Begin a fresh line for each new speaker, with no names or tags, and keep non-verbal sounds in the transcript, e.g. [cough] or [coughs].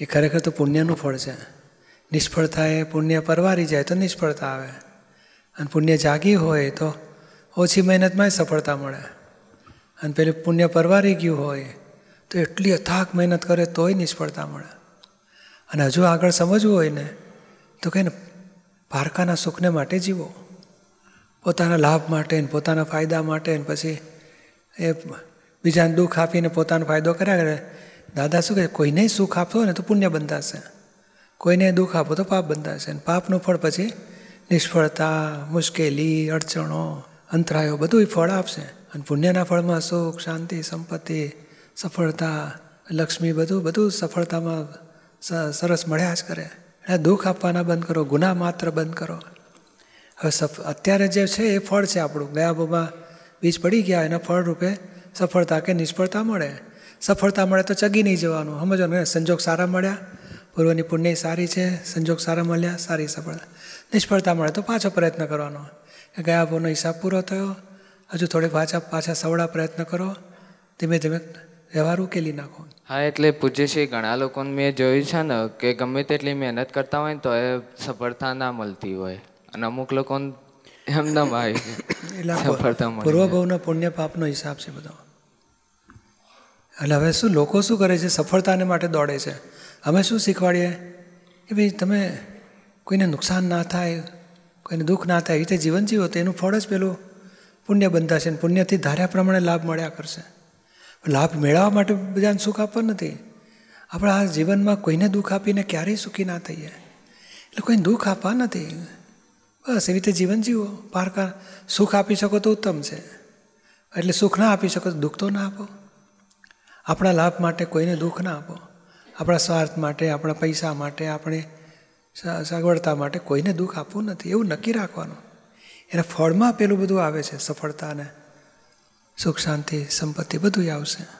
એ ખરેખર તો પુણ્યનું ફળ છે. નિષ્ફળતા એ પુણ્ય પરવારી જાય તો નિષ્ફળતા આવે. અને પુણ્ય જાગી હોય તો ઓછી મહેનતમાં સફળતા મળે. અને પેલું પુણ્ય પરવારી ગયું હોય તો એટલી અથાક મહેનત કરે તોય નિષ્ફળતા મળે. અને હજુ આગળ સમજવું હોય ને તો કહે ને પારકાના સુખને માટે જીવો. પોતાના લાભ માટે ને પોતાના ફાયદા માટે ને પછી એ બીજાને દુઃખ આપીને પોતાનો ફાયદો કર્યા કરે દાદા શું કહે, કોઈને સુખ આપશો ને તો પુણ્ય બંધાશે. કોઈને દુઃખ આપો તો પાપ બંધાશે. અને પાપનું ફળ પછી નિષ્ફળતા, મુશ્કેલી, અડચણો, અંતરાયો બધું ફળ આપશે. અને પુણ્યના ફળમાં સુખ, શાંતિ, સંપત્તિ, સફળતા, લક્ષ્મી બધું બધું સફળતામાં સરસ મળ્યા જ કરે. એટલે દુઃખ આપવાના બંધ કરો, ગુના માત્ર બંધ કરો. હવે સફ, અત્યારે જે છે એ ફળ છે આપણું. ગયા બોમાં બીજ પડી ગયા, એના ફળ રૂપે સફળતા કે નિષ્ફળતા મળે. સફળતા મળે તો ચગી નહીં જવાનું. સમજવાનું સંજોગ સારા મળ્યા. પૂર્વની પુણ્ય સારી છે. સંજોગ સારા મળ્યા. સારી સફળતા. નિષ્ફળતા મળે તો પાછો પ્રયત્ન કરવાનો. ગયા ભાવનો હિસાબ પૂરો થયો. હજુ થોડીક પાછા પાછા સવડા પ્રયત્ન કરો. ધીમે ધીમે વ્યવહાર ઉકેલી નાખો.
હા એટલે પૂજ્યશ્રી ઘણા લોકોને મેં જોયું છે ને કે ગમે તેટલી મહેનત કરતા હોય ને તો એ સફળતા ના મળતી હોય. અને અમુક લોકોને એમ ના આવી [coughs]
એટલે
સફળતા મળી
પુણ્ય પાપનો હિસાબ છે બધો. એટલે હવે શું, લોકો શું કરે છે? સફળતાને માટે દોડે છે. અમે શું શીખવાડીએ? કે ભાઈ તમે કોઈને નુકસાન ના થાય, કોઈને દુઃખ ના થાય એ રીતે જીવન જીવો, તો એનું ફળ જ પેલું પુણ્ય બંધાશે ને પુણ્યથી ધાર્યા પ્રમાણે લાભ મળ્યા કરશે. લાભ મેળવવા માટે બધાને સુખ આપવા નથી. આપણે આ જીવનમાં કોઈને દુઃખ આપીને ક્યારેય સુખી ના થઈએ. એટલે કોઈને દુઃખ આપવા નથી. બસ એવી રીતે જીવન જીવો. પારકા સુખ આપી શકો તો ઉત્તમ છે. એટલે સુખ ના આપી શકો તો દુઃખ તો ના આપો. આપણા લાભ માટે કોઈને દુઃખ ના આપો. આપણા સ્વાર્થ માટે, આપણા પૈસા માટે, આપણે સગવડતા માટે કોઈને દુઃખ આપવું નથી. એવું નક્કી રાખવાનું. એના ફળમાં પેલું બધું આવે છે સફળતા અને સુખ, શાંતિ, સંપત્તિ બધું આવશે.